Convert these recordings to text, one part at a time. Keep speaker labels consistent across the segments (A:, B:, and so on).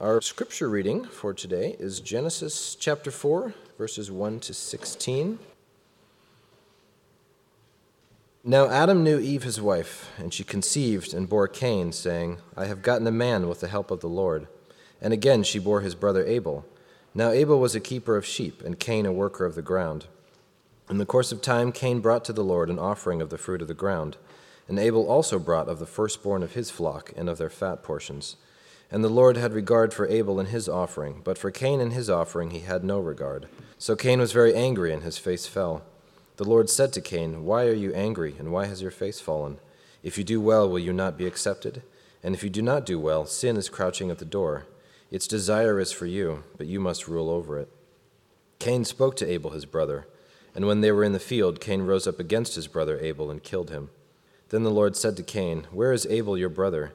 A: Our scripture reading for today is Genesis chapter 4, verses 1 to 16. Now Adam knew Eve his wife, and she conceived and bore Cain, saying, I have gotten a man with the help of the Lord. And again she bore his brother Abel. Now Abel was a keeper of sheep, and Cain a worker of the ground. In the course of time, Cain brought to the Lord an offering of the fruit of the ground. And Abel also brought of the firstborn of his flock and of their fat portions. And the Lord had regard for Abel and his offering, but for Cain and his offering he had no regard. So Cain was very angry, and his face fell. The Lord said to Cain, Why are you angry, and why has your face fallen? If you do well, will you not be accepted? And if you do not do well, sin is crouching at the door. Its desire is for you, but you must rule over it. Cain spoke to Abel his brother, and when they were in the field, Cain rose up against his brother Abel and killed him. Then the Lord said to Cain, Where is Abel your brother?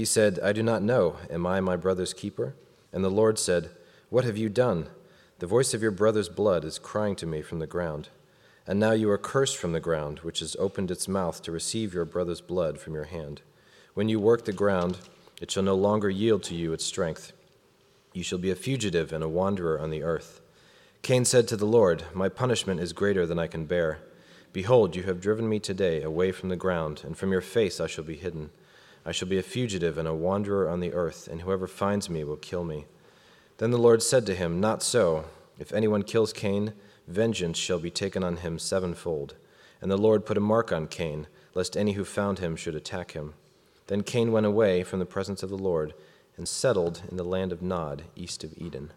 A: He said, I do not know. Am I my brother's keeper? And the Lord said, What have you done? The voice of your brother's blood is crying to me from the ground. And now you are cursed from the ground, which has opened its mouth to receive your brother's blood from your hand. When you work the ground, it shall no longer yield to you its strength. You shall be a fugitive and a wanderer on the earth. Cain said to the Lord, My punishment is greater than I can bear. Behold, you have driven me today away from the ground, and from your face I shall be hidden. I shall be a fugitive and a wanderer on the earth, and whoever finds me will kill me. Then the Lord said to him, Not so. If anyone kills Cain, vengeance shall be taken on him sevenfold. And the Lord put a mark on Cain, lest any who found him should attack him. Then Cain went away from the presence of the Lord and settled in the land of Nod, east of Eden.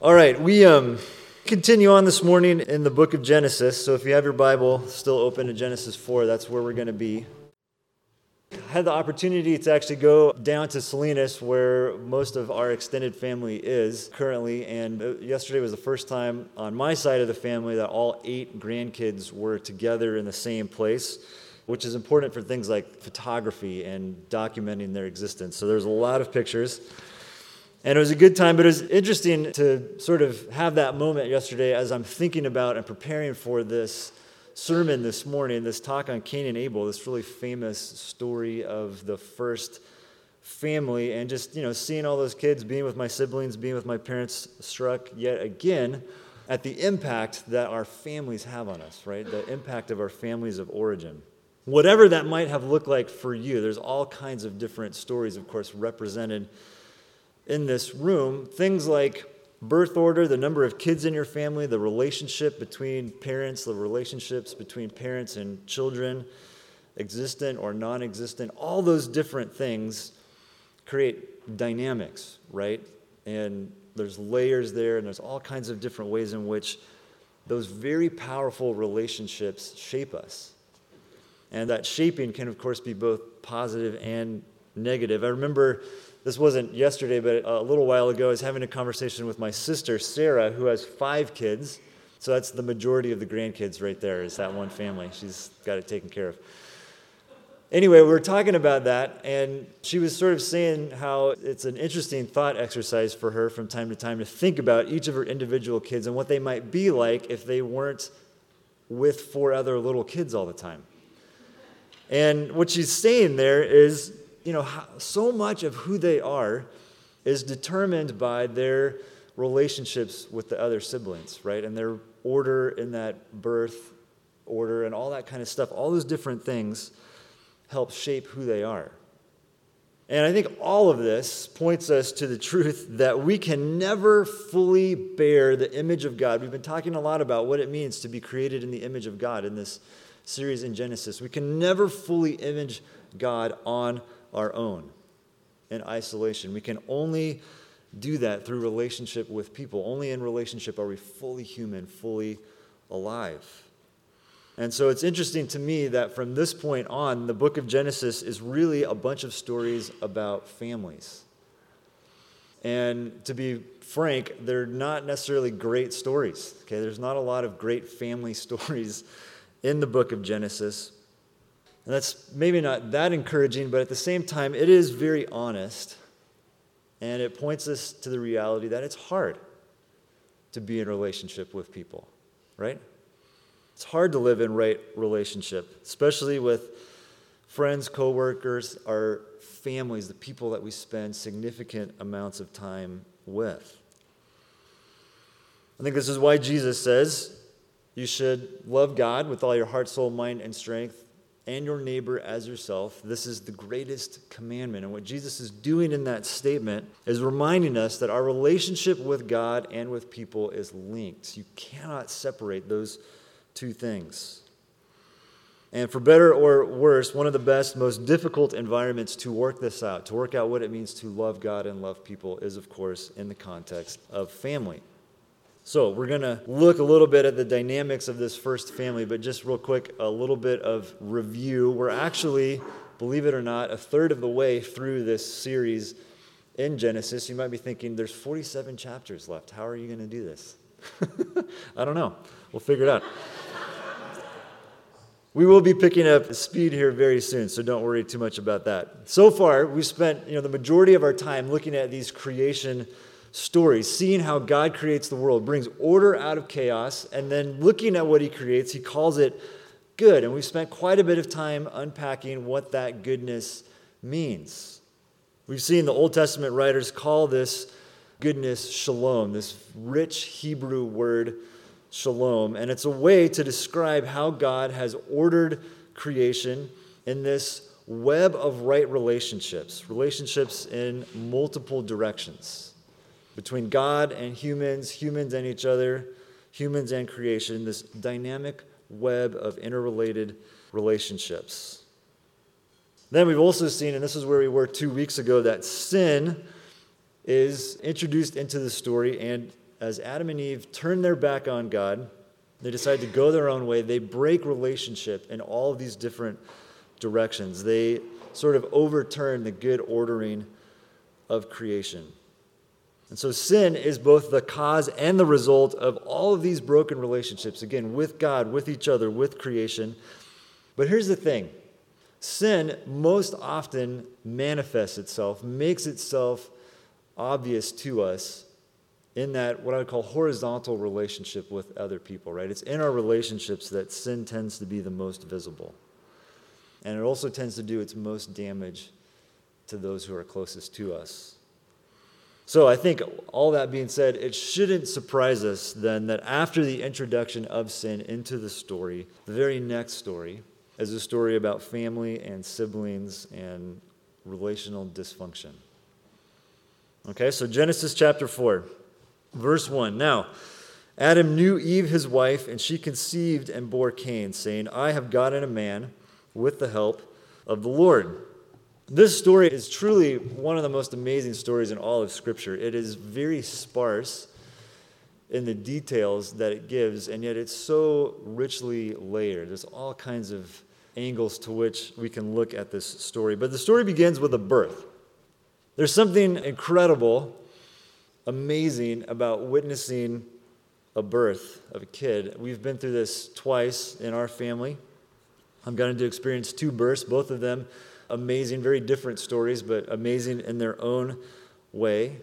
B: All right, we um, continue on this morning in the book of Genesis. So if you have your Bible still open to Genesis 4, that's where we're going to be. I had the opportunity to actually go down to Salinas, where most of our extended family is currently. And uh, yesterday was the first time on my side of the family that all eight grandkids were together in the same place, which is important for things like photography and documenting their existence. So there's a lot of pictures. And it was a good time, but it was interesting to sort of have that moment yesterday as I'm thinking about and preparing for this sermon this morning, this talk on Cain and Abel, this really famous story of the first family, and just, you know, seeing all those kids, being with my siblings, being with my parents, struck yet again at the impact that our families have on us, right? The impact of our families of origin. Whatever that might have looked like for you, there's all kinds of different stories, of course, represented in this room. Things like birth order, the number of kids in your family, the relationship between parents, the relationships between parents and children, existent or non existent, all those different things create dynamics, right? And there's layers there, and there's all kinds of different ways in which those very powerful relationships shape us. And that shaping can, of course, be both positive and negative. I remember this wasn't yesterday, but a little while ago, I was having a conversation with my sister, Sarah, who has five kids. So that's the majority of the grandkids right there, is that one family. She's got it taken care of. Anyway, we were talking about that, and she was sort of saying how it's an interesting thought exercise for her from time to time to think about each of her individual kids and what they might be like if they weren't with four other little kids all the time. And what she's saying there is you know, so much of who they are is determined by their relationships with the other siblings, right? And their order in that birth order and all that kind of stuff. All those different things help shape who they are. And I think all of this points us to the truth that we can never fully bear the image of God. We've been talking a lot about what it means to be created in the image of God in this series in Genesis. We can never fully image God on our own in isolation. We can only do that through relationship with people. Only in relationship are we fully human, fully alive. And so it's interesting to me that from this point on, the book of Genesis is really a bunch of stories about families. And to be frank, they're not necessarily great stories. Okay, there's not a lot of great family stories in the book of Genesis. And that's maybe not that encouraging, but at the same time, it is very honest. And it points us to the reality that it's hard to be in relationship with people, right? It's hard to live in right relationship, especially with friends, coworkers, our families, the people that we spend significant amounts of time with. I think this is why Jesus says you should love God with all your heart, soul, mind, and strength, and your neighbor as yourself. This is the greatest commandment. And what Jesus is doing in that statement is reminding us that our relationship with God and with people is linked. You cannot separate those two things. And for better or worse, one of the best, most difficult environments to work this out, to work out what it means to love God and love people, is, of course, in the context of family. So, we're going to look a little bit at the dynamics of this first family, but just real quick, a little bit of review. We're actually, believe it or not, a third of the way through this series in Genesis. You might be thinking, there's 47 chapters left. How are you going to do this? I don't know. We'll figure it out. we will be picking up speed here very soon, so don't worry too much about that. So far, we've spent you know, the majority of our time looking at these creation story, seeing how God creates the world, brings order out of chaos, and then looking at what he creates, he calls it good. And we've spent quite a bit of time unpacking what that goodness means. We've seen the Old Testament writers call this goodness shalom, this rich Hebrew word shalom. And it's a way to describe how God has ordered creation in this web of right relationships, relationships in multiple directions between God and humans, humans and each other, humans and creation, this dynamic web of interrelated relationships. Then we've also seen, and this is where we were two weeks ago, that sin is introduced into the story. And as Adam and Eve turn their back on God, they decide to go their own way. They break relationship in all of these different directions. They sort of overturn the good ordering of creation. And so sin is both the cause and the result of all of these broken relationships, again, with God, with each other, with creation. But here's the thing sin most often manifests itself, makes itself obvious to us in that what I would call horizontal relationship with other people, right? It's in our relationships that sin tends to be the most visible. And it also tends to do its most damage to those who are closest to us. So I think all that being said, it shouldn't surprise us then that after the introduction of sin into the story, the very next story is a story about family and siblings and relational dysfunction. Okay, so Genesis chapter 4, verse 1. Now, Adam knew Eve his wife, and she conceived and bore Cain, saying, I have gotten a man with the help of the Lord. This story is truly one of the most amazing stories in all of Scripture. It is very sparse in the details that it gives, and yet it's so richly layered. There's all kinds of angles to which we can look at this story. But the story begins with a birth. There's something incredible, amazing about witnessing a birth of a kid. We've been through this twice in our family. I'm going to experience two births, both of them amazing, very different stories, but amazing in their own way.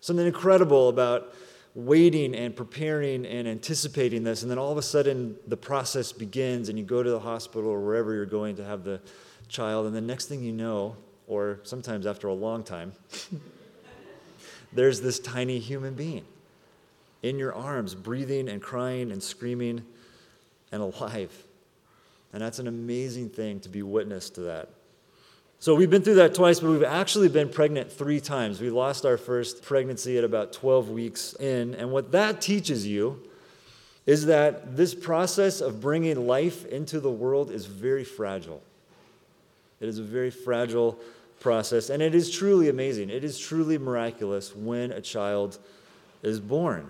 B: Something incredible about waiting and preparing and anticipating this, and then all of a sudden the process begins, and you go to the hospital or wherever you're going to have the child, and the next thing you know, or sometimes after a long time, there's this tiny human being in your arms, breathing and crying and screaming and alive. And that's an amazing thing to be witness to that. So we've been through that twice, but we've actually been pregnant three times. We lost our first pregnancy at about 12 weeks in. And what that teaches you is that this process of bringing life into the world is very fragile. It is a very fragile process, and it is truly amazing. It is truly miraculous when a child is born.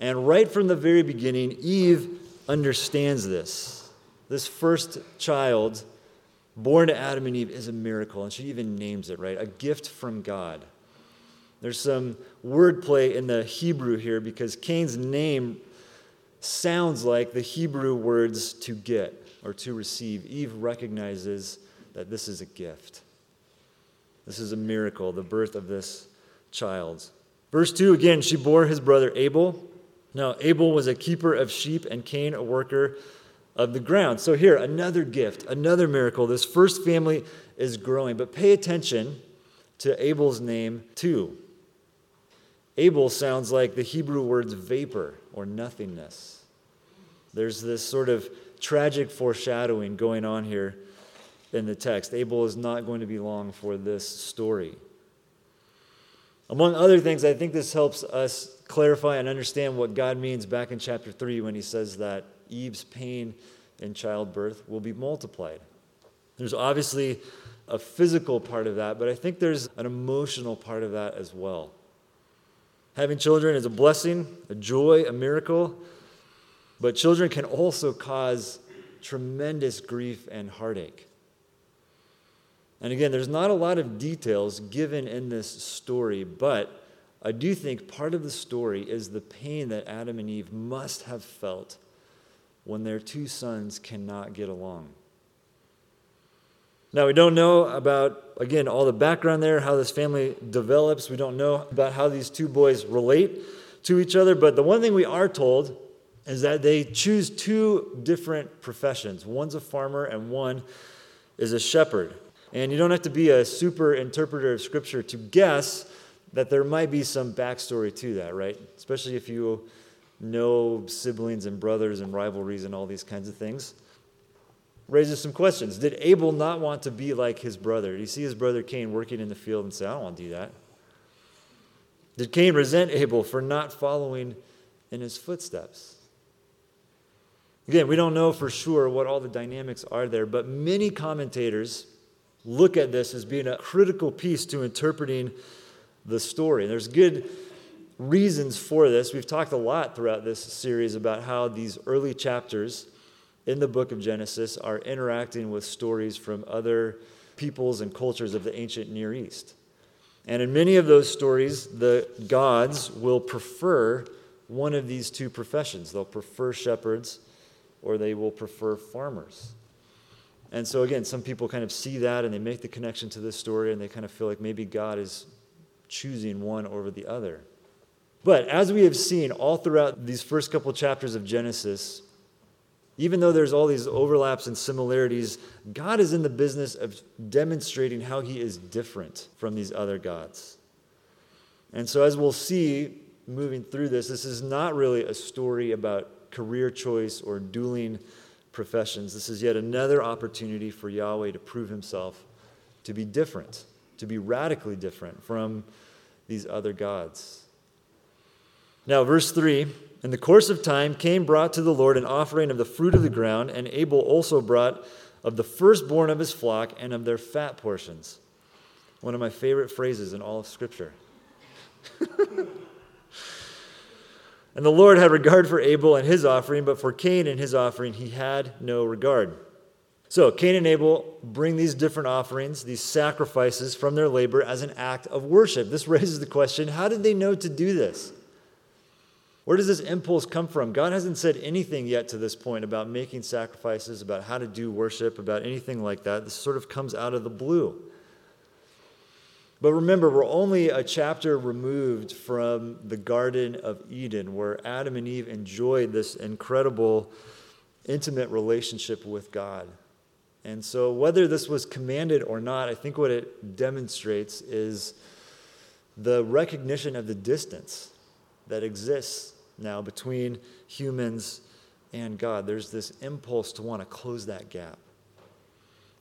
B: And right from the very beginning, Eve understands this. This first child born to Adam and Eve is a miracle, and she even names it, right? A gift from God. There's some wordplay in the Hebrew here because Cain's name sounds like the Hebrew words to get or to receive. Eve recognizes that this is a gift. This is a miracle, the birth of this child. Verse 2 again, she bore his brother Abel. Now, Abel was a keeper of sheep, and Cain a worker of the ground. So, here, another gift, another miracle. This first family is growing, but pay attention to Abel's name too. Abel sounds like the Hebrew words vapor or nothingness. There's this sort of tragic foreshadowing going on here in the text. Abel is not going to be long for this story. Among other things, I think this helps us clarify and understand what God means back in chapter 3 when he says that Eve's pain in childbirth will be multiplied. There's obviously a physical part of that, but I think there's an emotional part of that as well. Having children is a blessing, a joy, a miracle, but children can also cause tremendous grief and heartache. And again, there's not a lot of details given in this story, but I do think part of the story is the pain that Adam and Eve must have felt when their two sons cannot get along. Now, we don't know about, again, all the background there, how this family develops. We don't know about how these two boys relate to each other, but the one thing we are told is that they choose two different professions. One's a farmer and one is a shepherd. And you don't have to be a super interpreter of Scripture to guess that there might be some backstory to that, right? Especially if you know siblings and brothers and rivalries and all these kinds of things. Raises some questions. Did Abel not want to be like his brother? Did he see his brother Cain working in the field and say, I don't want to do that? Did Cain resent Abel for not following in his footsteps? Again, we don't know for sure what all the dynamics are there, but many commentators look at this as being a critical piece to interpreting the story. There's good reasons for this. We've talked a lot throughout this series about how these early chapters in the book of Genesis are interacting with stories from other peoples and cultures of the ancient Near East. And in many of those stories, the gods will prefer one of these two professions. They'll prefer shepherds or they will prefer farmers. And so, again, some people kind of see that and they make the connection to this story and they kind of feel like maybe God is choosing one over the other. But as we have seen all throughout these first couple chapters of Genesis, even though there's all these overlaps and similarities, God is in the business of demonstrating how he is different from these other gods. And so, as we'll see moving through this, this is not really a story about career choice or dueling professions. This is yet another opportunity for Yahweh to prove himself to be different, to be radically different from these other gods. Now, verse 3 In the course of time, Cain brought to the Lord an offering of the fruit of the ground, and Abel also brought of the firstborn of his flock and of their fat portions. One of my favorite phrases in all of Scripture. And the Lord had regard for Abel and his offering, but for Cain and his offering he had no regard. So Cain and Abel bring these different offerings, these sacrifices from their labor as an act of worship. This raises the question how did they know to do this? Where does this impulse come from? God hasn't said anything yet to this point about making sacrifices, about how to do worship, about anything like that. This sort of comes out of the blue. But remember, we're only a chapter removed from the Garden of Eden, where Adam and Eve enjoyed this incredible, intimate relationship with God. And so, whether this was commanded or not, I think what it demonstrates is the recognition of the distance that exists now between humans and God. There's this impulse to want to close that gap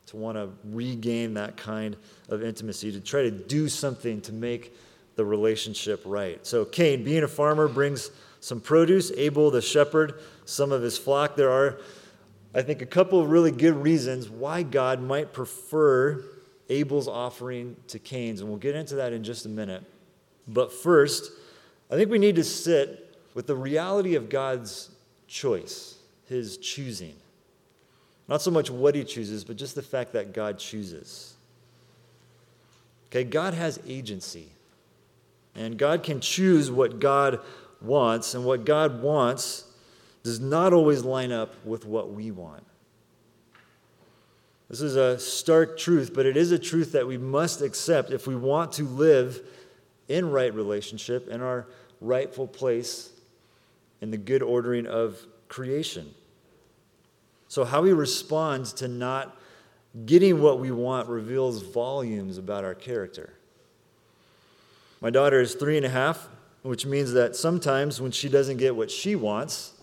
B: to want to regain that kind of intimacy, to try to do something to make the relationship right. So, Cain, being a farmer, brings some produce. Abel, the shepherd, some of his flock. There are, I think, a couple of really good reasons why God might prefer Abel's offering to Cain's, and we'll get into that in just a minute. But first, I think we need to sit with the reality of God's choice, his choosing. Not so much what he chooses, but just the fact that God chooses. Okay, God has agency. And God can choose what God wants, and what God wants does not always line up with what we want. This is a stark truth, but it is a truth that we must accept if we want to live in right relationship in our rightful place in the good ordering of creation. So, how we respond to not getting what we want reveals volumes about our character. My daughter is three and a half, which means that sometimes when she doesn't get what she wants,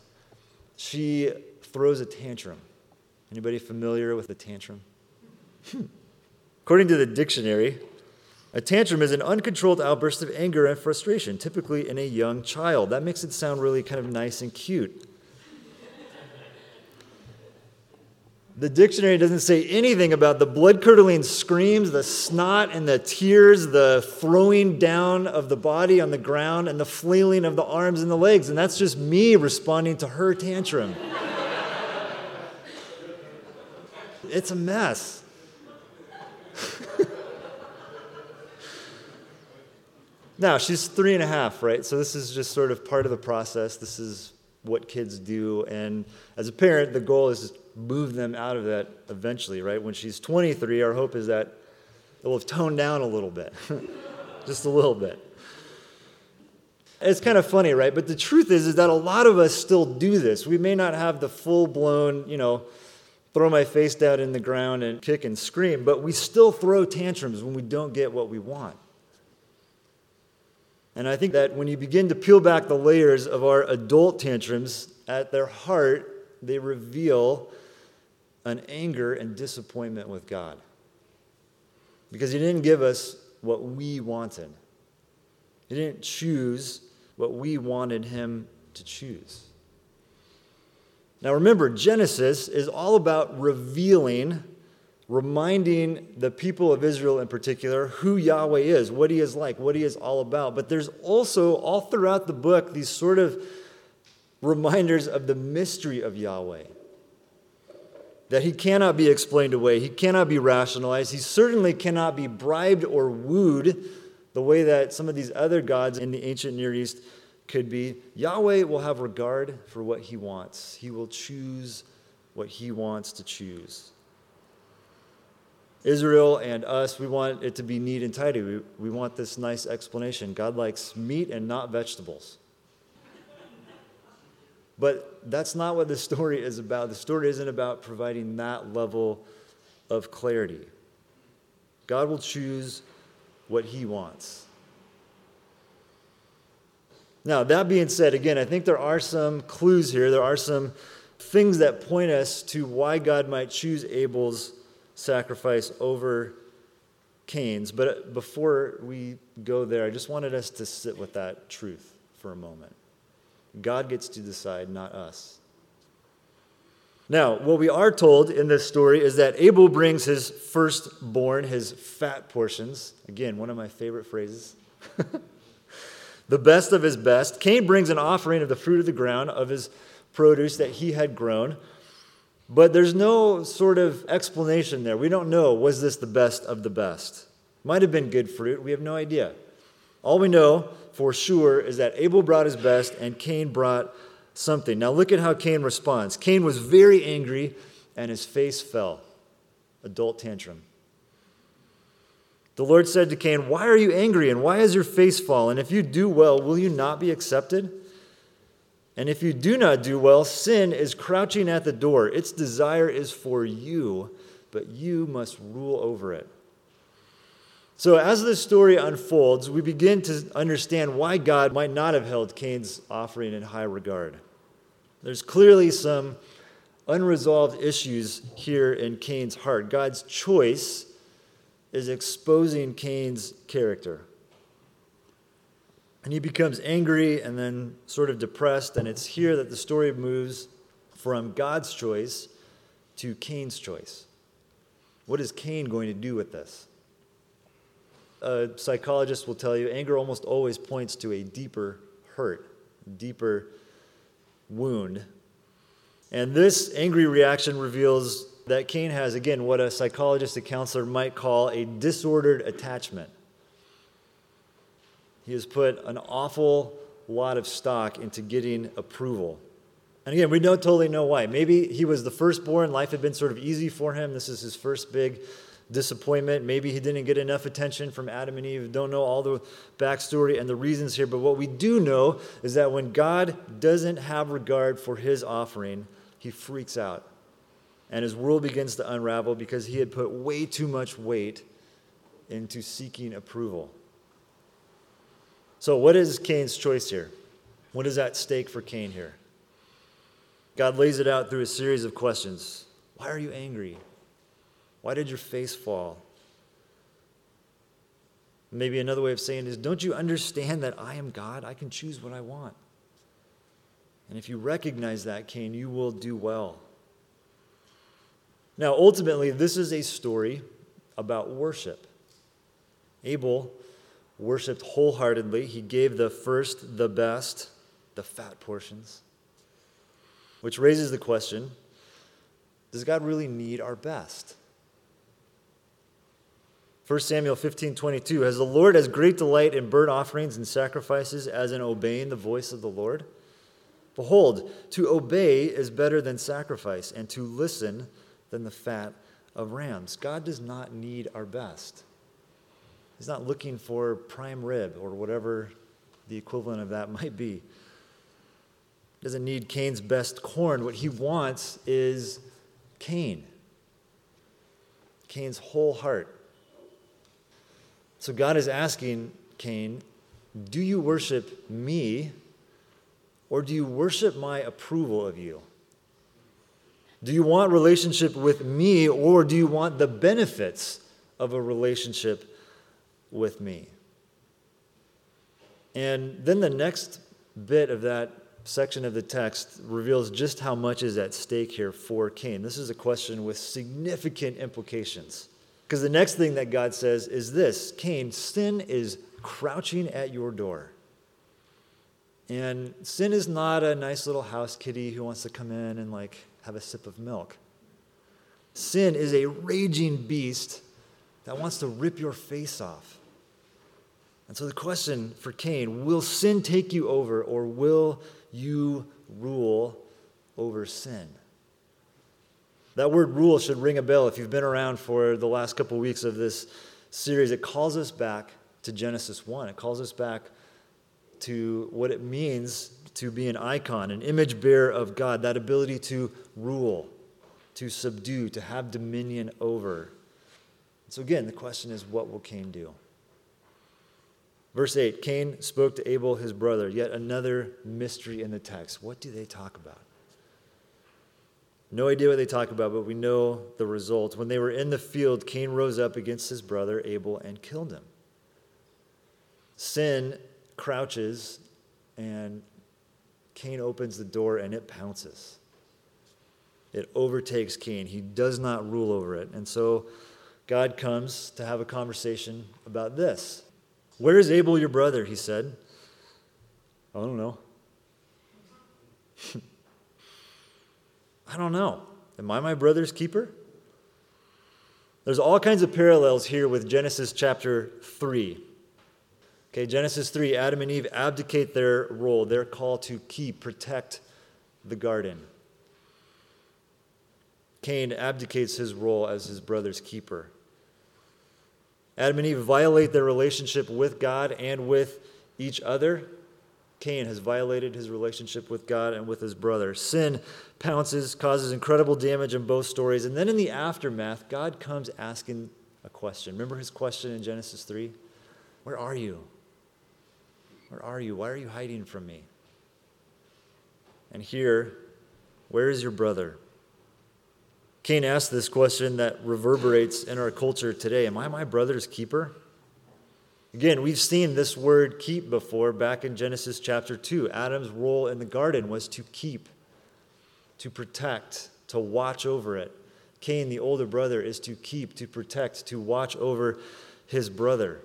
B: she throws a tantrum. Anybody familiar with a tantrum? Hmm. According to the dictionary, a tantrum is an uncontrolled outburst of anger and frustration, typically in a young child. That makes it sound really kind of nice and cute. The dictionary doesn't say anything about the blood curdling screams, the snot and the tears, the throwing down of the body on the ground, and the flailing of the arms and the legs. And that's just me responding to her tantrum. it's a mess. now, she's three and a half, right? So this is just sort of part of the process. This is what kids do. And as a parent, the goal is to move them out of that eventually, right? When she's 23, our hope is that it will have toned down a little bit, just a little bit. It's kind of funny, right? But the truth is, is that a lot of us still do this. We may not have the full blown, you know, throw my face down in the ground and kick and scream, but we still throw tantrums when we don't get what we want. And I think that when you begin to peel back the layers of our adult tantrums, at their heart, they reveal an anger and disappointment with God. Because He didn't give us what we wanted, He didn't choose what we wanted Him to choose. Now remember, Genesis is all about revealing reminding the people of Israel in particular who Yahweh is, what he is like, what he is all about. But there's also, all throughout the book, these sort of reminders of the mystery of Yahweh. That he cannot be explained away, he cannot be rationalized, he certainly cannot be bribed or wooed the way that some of these other gods in the ancient Near East could be. Yahweh will have regard for what he wants, he will choose what he wants to choose. Israel and us, we want it to be neat and tidy. We, we want this nice explanation. God likes meat and not vegetables. But that's not what the story is about. The story isn't about providing that level of clarity. God will choose what he wants. Now, that being said, again, I think there are some clues here. There are some things that point us to why God might choose Abel's sacrifice over Cain's. But uh, before we go there, I just wanted us to sit with that truth for a moment. God gets to decide, not us. Now, what we are told in this story is that Abel brings his firstborn, his fat portions. Again, one of my favorite phrases. the best of his best. Cain brings an offering of the fruit of the ground, of his produce that he had grown. But there's no sort of explanation there. We don't know, was this the best of the best? Might have been good fruit. We have no idea. All we know for sure is that Abel brought his best and Cain brought something. Now look at how Cain responds. Cain was very angry and his face fell. Adult tantrum. The Lord said to Cain, Why are you angry and why has your face fallen? If you do well, will you not be accepted? And if you do not do well, sin is crouching at the door. Its desire is for you, but you must rule over it. So, as this story unfolds, we begin to understand why God might not have held Cain's offering in high regard. There's clearly some unresolved issues here in Cain's heart. God's choice is exposing Cain's character. And he becomes angry and then sort of depressed. And it's here that the story moves from God's choice to Cain's choice. What is Cain going to do with this? A psychologist will tell you anger almost always points to a deeper hurt, deeper wound. And this angry reaction reveals that Cain has, again, what a psychologist, a counselor might call a disordered attachment. He has put an awful lot of stock into getting approval. And again, we don't totally know why. Maybe he was the firstborn, life had been sort of easy for him. This is his first big disappointment. Maybe he didn't get enough attention from Adam and Eve. Don't know all the backstory and the reasons here, but what we do know is that when God doesn't have regard for his offering, he freaks out. and his world begins to unravel because he had put way too much weight into seeking approval. So, what is Cain's choice here? What is at stake for Cain here? God lays it out through a series of questions. Why are you angry? Why did your face fall? Maybe another way of saying is, don't you understand that I am God? I can choose what I want. And if you recognize that, Cain, you will do well. Now, ultimately, this is a story about worship. Abel worshiped wholeheartedly. He gave the first, the best, the fat portions. Which raises the question does God really need our best? 1 Samuel 15 22 Has the Lord as great delight in burnt offerings and sacrifices as in obeying the voice of the Lord? Behold, to obey is better than sacrifice, and to listen than the fat of rams. God does not need our best. He's not looking for prime rib or whatever the equivalent of that might be. He doesn't need Cain's best corn. What he wants is Cain, Cain's whole heart. So God is asking Cain, Do you worship me or do you worship my approval of you? Do you want relationship with me or do you want the benefits of a relationship with me. And then the next bit of that section of the text reveals just how much is at stake here for Cain. This is a question with significant implications. Because the next thing that God says is this Cain, sin is crouching at your door. And sin is not a nice little house kitty who wants to come in and like have a sip of milk. Sin is a raging beast that wants to rip your face off. And so the question for Cain will sin take you over, or will you rule over sin? That word rule should ring a bell if you've been around for the last couple of weeks of this series. It calls us back to Genesis 1. It calls us back to what it means to be an icon, an image bearer of God, that ability to rule, to subdue, to have dominion over. So, again, the question is what will Cain do? Verse 8 Cain spoke to Abel, his brother. Yet another mystery in the text. What do they talk about? No idea what they talk about, but we know the result. When they were in the field, Cain rose up against his brother Abel and killed him. Sin crouches, and Cain opens the door and it pounces. It overtakes Cain. He does not rule over it. And so God comes to have a conversation about this. Where is Abel, your brother? He said. I don't know. I don't know. Am I my brother's keeper? There's all kinds of parallels here with Genesis chapter 3. Okay, Genesis 3 Adam and Eve abdicate their role, their call to keep, protect the garden. Cain abdicates his role as his brother's keeper. Adam and Eve violate their relationship with God and with each other. Cain has violated his relationship with God and with his brother. Sin pounces, causes incredible damage in both stories. And then in the aftermath, God comes asking a question. Remember his question in Genesis 3? Where are you? Where are you? Why are you hiding from me? And here, where is your brother? Cain asked this question that reverberates in our culture today Am I my brother's keeper? Again, we've seen this word keep before back in Genesis chapter 2. Adam's role in the garden was to keep, to protect, to watch over it. Cain, the older brother, is to keep, to protect, to watch over his brother.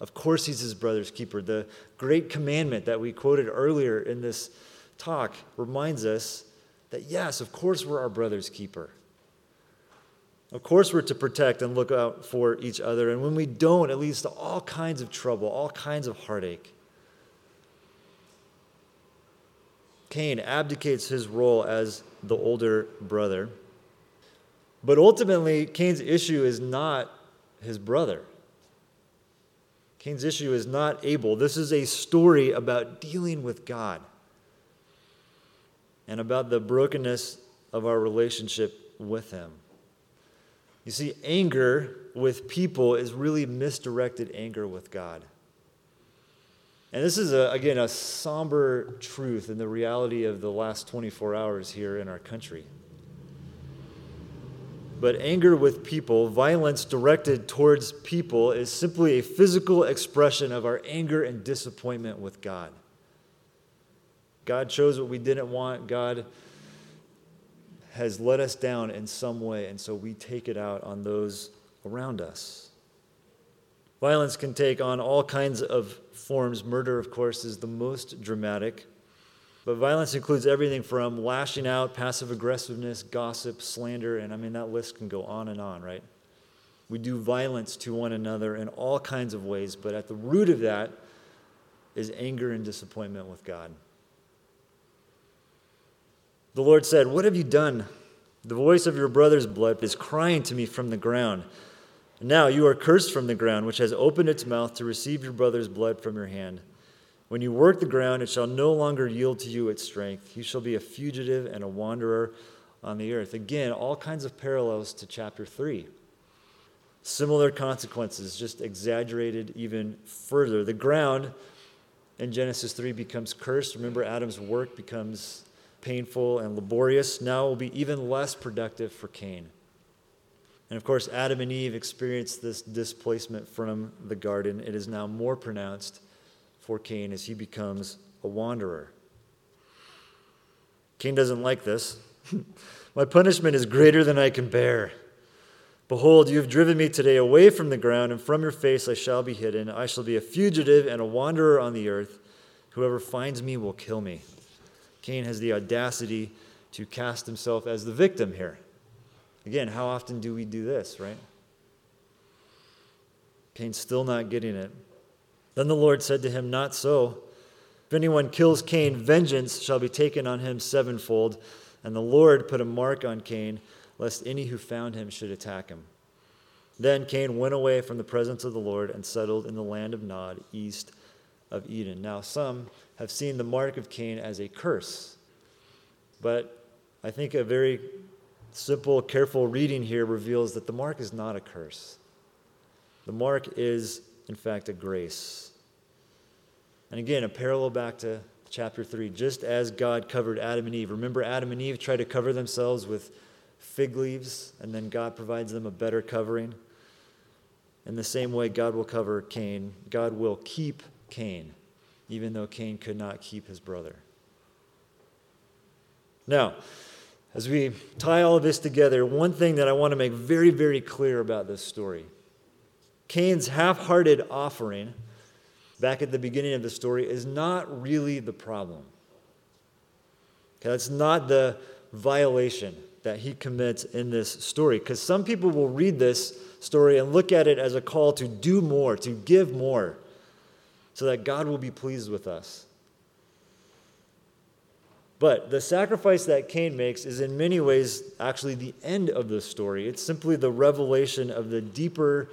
B: Of course, he's his brother's keeper. The great commandment that we quoted earlier in this talk reminds us that, yes, of course, we're our brother's keeper. Of course, we're to protect and look out for each other. And when we don't, it leads to all kinds of trouble, all kinds of heartache. Cain abdicates his role as the older brother. But ultimately, Cain's issue is not his brother. Cain's issue is not Abel. This is a story about dealing with God and about the brokenness of our relationship with him. You see, anger with people is really misdirected anger with God. And this is, a, again, a somber truth in the reality of the last 24 hours here in our country. But anger with people, violence directed towards people, is simply a physical expression of our anger and disappointment with God. God chose what we didn't want. God has let us down in some way, and so we take it out on those around us. Violence can take on all kinds of forms. Murder, of course, is the most dramatic. But violence includes everything from lashing out, passive aggressiveness, gossip, slander, and I mean, that list can go on and on, right? We do violence to one another in all kinds of ways, but at the root of that is anger and disappointment with God. The Lord said, What have you done? The voice of your brother's blood is crying to me from the ground. Now you are cursed from the ground, which has opened its mouth to receive your brother's blood from your hand. When you work the ground, it shall no longer yield to you its strength. You shall be a fugitive and a wanderer on the earth. Again, all kinds of parallels to chapter 3. Similar consequences, just exaggerated even further. The ground in Genesis 3 becomes cursed. Remember, Adam's work becomes painful and laborious. Now will be even less productive for Cain. And of course, Adam and Eve experienced this displacement from the garden. It is now more pronounced for Cain as he becomes a wanderer. Cain doesn't like this. My punishment is greater than I can bear. Behold, you have driven me today away from the ground, and from your face I shall be hidden. I shall be a fugitive and a wanderer on the earth. Whoever finds me will kill me. Cain has the audacity to cast himself as the victim here. Again, how often do we do this, right? Cain's still not getting it. Then the Lord said to him, Not so. If anyone kills Cain, vengeance shall be taken on him sevenfold. And the Lord put a mark on Cain, lest any who found him should attack him. Then Cain went away from the presence of the Lord and settled in the land of Nod, east of Eden. Now, some have seen the mark of Cain as a curse, but I think a very simple, careful reading here reveals that the mark is not a curse. The mark is, in fact, a grace. And again, a parallel back to chapter 3. Just as God covered Adam and Eve. Remember, Adam and Eve tried to cover themselves with fig leaves, and then God provides them a better covering. In the same way, God will cover Cain. God will keep Cain, even though Cain could not keep his brother. Now, as we tie all of this together, one thing that I want to make very, very clear about this story Cain's half hearted offering back at the beginning of the story is not really the problem. Okay, that's not the violation that he commits in this story. Because some people will read this story and look at it as a call to do more, to give more, so that God will be pleased with us. But the sacrifice that Cain makes is in many ways actually the end of the story. It's simply the revelation of the deeper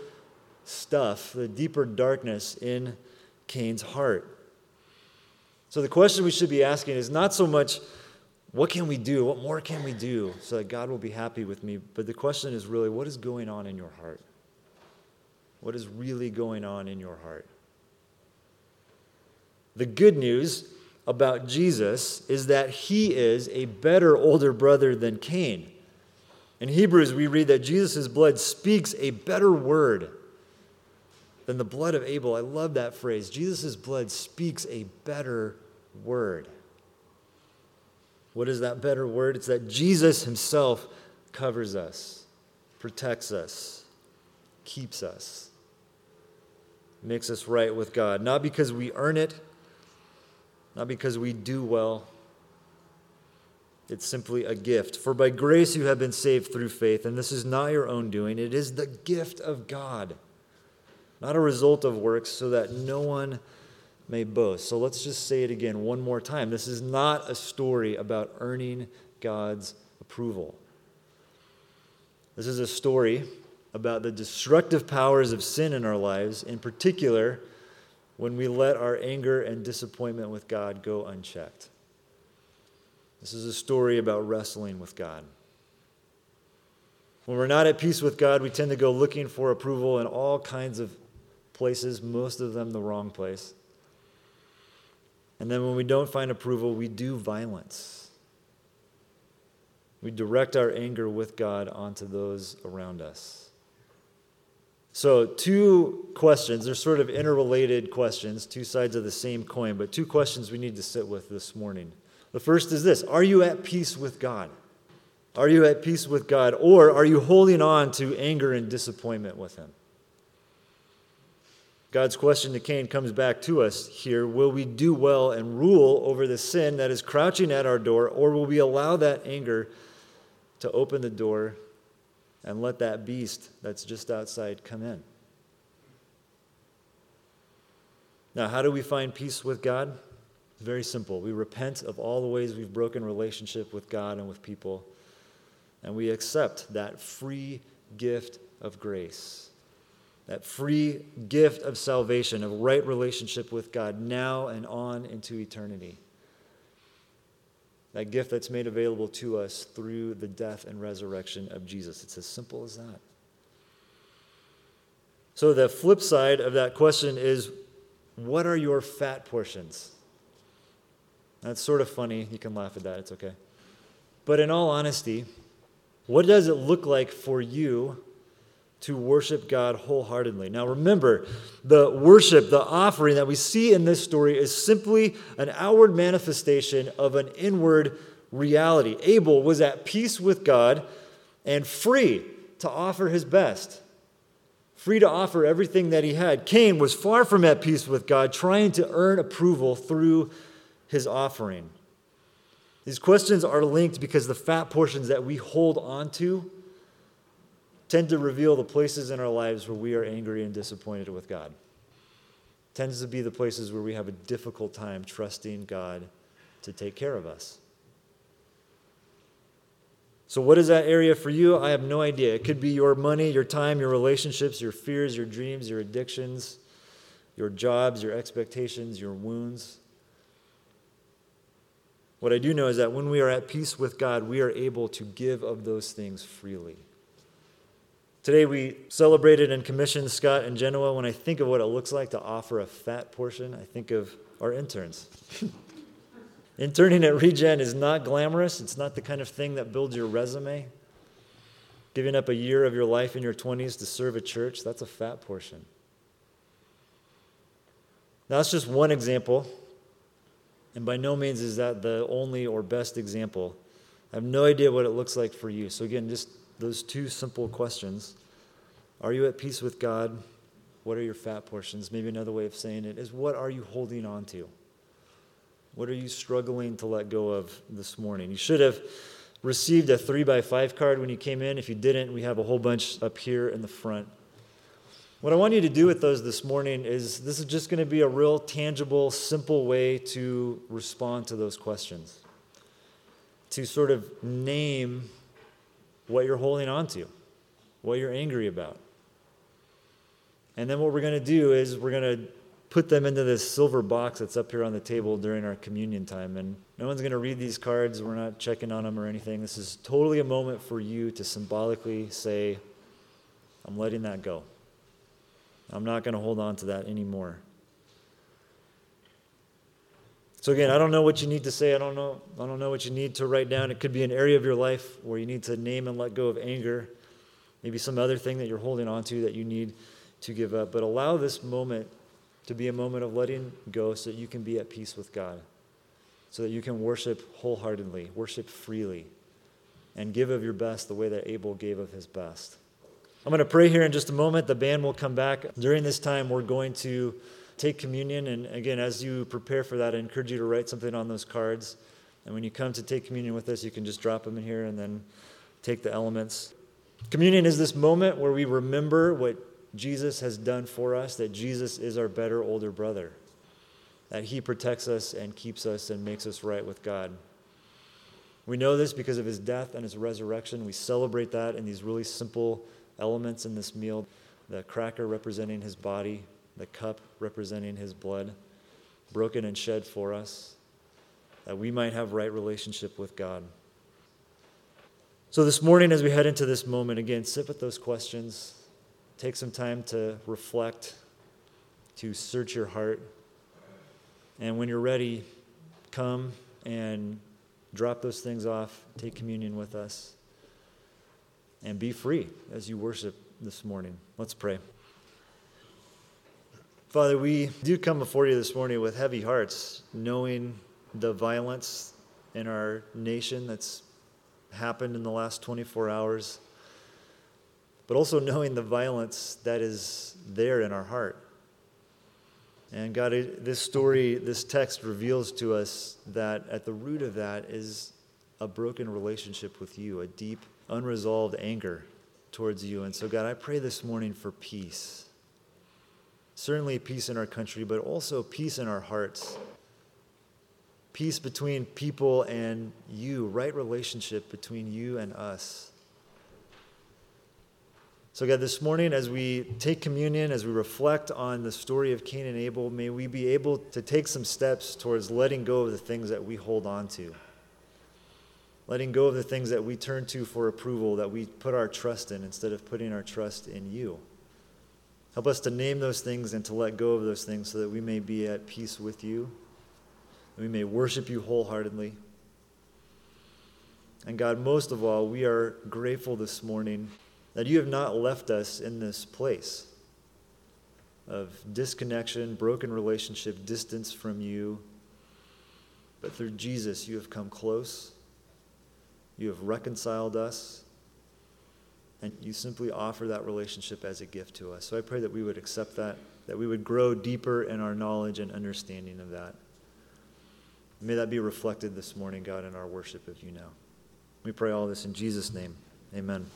B: stuff, the deeper darkness in Cain's heart. So the question we should be asking is not so much, what can we do? What more can we do so that God will be happy with me? But the question is really, what is going on in your heart? What is really going on in your heart? The good news about Jesus is that he is a better older brother than Cain. In Hebrews, we read that Jesus' blood speaks a better word than the blood of Abel. I love that phrase. Jesus' blood speaks a better word. What is that better word? It's that Jesus himself covers us, protects us, keeps us, makes us right with God. Not because we earn it, not because we do well. It's simply a gift. For by grace you have been saved through faith, and this is not your own doing. It is the gift of God, not a result of works, so that no one may boast. So let's just say it again one more time. This is not a story about earning God's approval. This is a story about the destructive powers of sin in our lives, in particular, when we let our anger and disappointment with God go unchecked. This is a story about wrestling with God. When we're not at peace with God, we tend to go looking for approval in all kinds of places, most of them the wrong place. And then when we don't find approval, we do violence. We direct our anger with God onto those around us. So, two questions. They're sort of interrelated questions, two sides of the same coin, but two questions we need to sit with this morning. The first is this Are you at peace with God? Are you at peace with God? Or are you holding on to anger and disappointment with Him? God's question to Cain comes back to us here Will we do well and rule over the sin that is crouching at our door, or will we allow that anger to open the door and let that beast that's just outside come in? Now, how do we find peace with God? Very simple. We repent of all the ways we've broken relationship with God and with people, and we accept that free gift of grace that free gift of salvation, of right relationship with God now and on into eternity. That gift that's made available to us through the death and resurrection of Jesus. It's as simple as that. So, the flip side of that question is what are your fat portions? That's sort of funny. You can laugh at that, it's okay. But in all honesty, what does it look like for you to worship God wholeheartedly. Now, remember, the worship, the offering that we see in this story is simply an outward manifestation of an inward reality. Abel was at peace with God and free to offer his best, free to offer everything that he had. Cain was far from at peace with God, trying to earn approval through his offering. These questions are linked because the fat portions that we hold on to tend to reveal the places in our lives where we are angry and disappointed with God. Tends to be the places where we have a difficult time trusting God to take care of us. So, what is that area for you? I have no idea. It could be your money, your time, your relationships, your fears, your dreams, your addictions, your jobs, your expectations, your wounds. What I do know is that when we are at peace with God, we are able to give of those things freely. Today we celebrated and commissioned Scott and Genoa. When I think of what it looks like to offer a fat portion, I think of our interns. Interning at Regen is not glamorous. It's not the kind of thing that builds your resume. Giving up a year of your life in your 20s to serve a church, that's a fat portion. Now, that's just one example. And by no means is that the only or best example. I have no idea what it looks like for you. So, again, just those two simple questions Are you at peace with God? What are your fat portions? Maybe another way of saying it is what are you holding on to? What are you struggling to let go of this morning? You should have received a three by five card when you came in. If you didn't, we have a whole bunch up here in the front. What I want you to do with those this morning is this is just going to be a real tangible, simple way to respond to those questions. To sort of name what you're holding on to, what you're angry about. And then what we're going to do is we're going to put them into this silver box that's up here on the table during our communion time. And no one's going to read these cards. We're not checking on them or anything. This is totally a moment for you to symbolically say, I'm letting that go. I'm not going to hold on to that anymore. So again, I don't know what you need to say. I don't know. I don't know what you need to write down. It could be an area of your life where you need to name and let go of anger. Maybe some other thing that you're holding on to that you need to give up. But allow this moment to be a moment of letting go so that you can be at peace with God. So that you can worship wholeheartedly, worship freely, and give of your best the way that Abel gave of his best. I'm going to pray here in just a moment. The band will come back. During this time, we're going to take communion. And again, as you prepare for that, I encourage you to write something on those cards. And when you come to take communion with us, you can just drop them in here and then take the elements. Communion is this moment where we remember what Jesus has done for us, that Jesus is our better older brother, that he protects us and keeps us and makes us right with God. We know this because of his death and his resurrection. We celebrate that in these really simple elements in this meal the cracker representing his body, the cup representing his blood, broken and shed for us, that we might have right relationship with God. So, this morning, as we head into this moment, again, sit with those questions. Take some time to reflect, to search your heart. And when you're ready, come and drop those things off, take communion with us, and be free as you worship this morning. Let's pray. Father, we do come before you this morning with heavy hearts, knowing the violence in our nation that's happened in the last 24 hours, but also knowing the violence that is there in our heart. And God, this story, this text reveals to us that at the root of that is a broken relationship with you, a deep, unresolved anger towards you. And so, God, I pray this morning for peace. Certainly, peace in our country, but also peace in our hearts peace between people and you, right relationship between you and us. So, God, this morning, as we take communion, as we reflect on the story of Cain and Abel, may we be able to take some steps towards letting go of the things that we hold on to. Letting go of the things that we turn to for approval, that we put our trust in instead of putting our trust in you. Help us to name those things and to let go of those things so that we may be at peace with you we may worship you wholeheartedly. And God, most of all, we are grateful this morning that you have not left us in this place of disconnection, broken relationship, distance from you. But through Jesus, you have come close. You have reconciled us. And you simply offer that relationship as a gift to us. So I pray that we would accept that, that we would grow deeper in our knowledge and understanding of that. May that be reflected this morning, God, in our worship of you now. We pray all this in Jesus' name. Amen.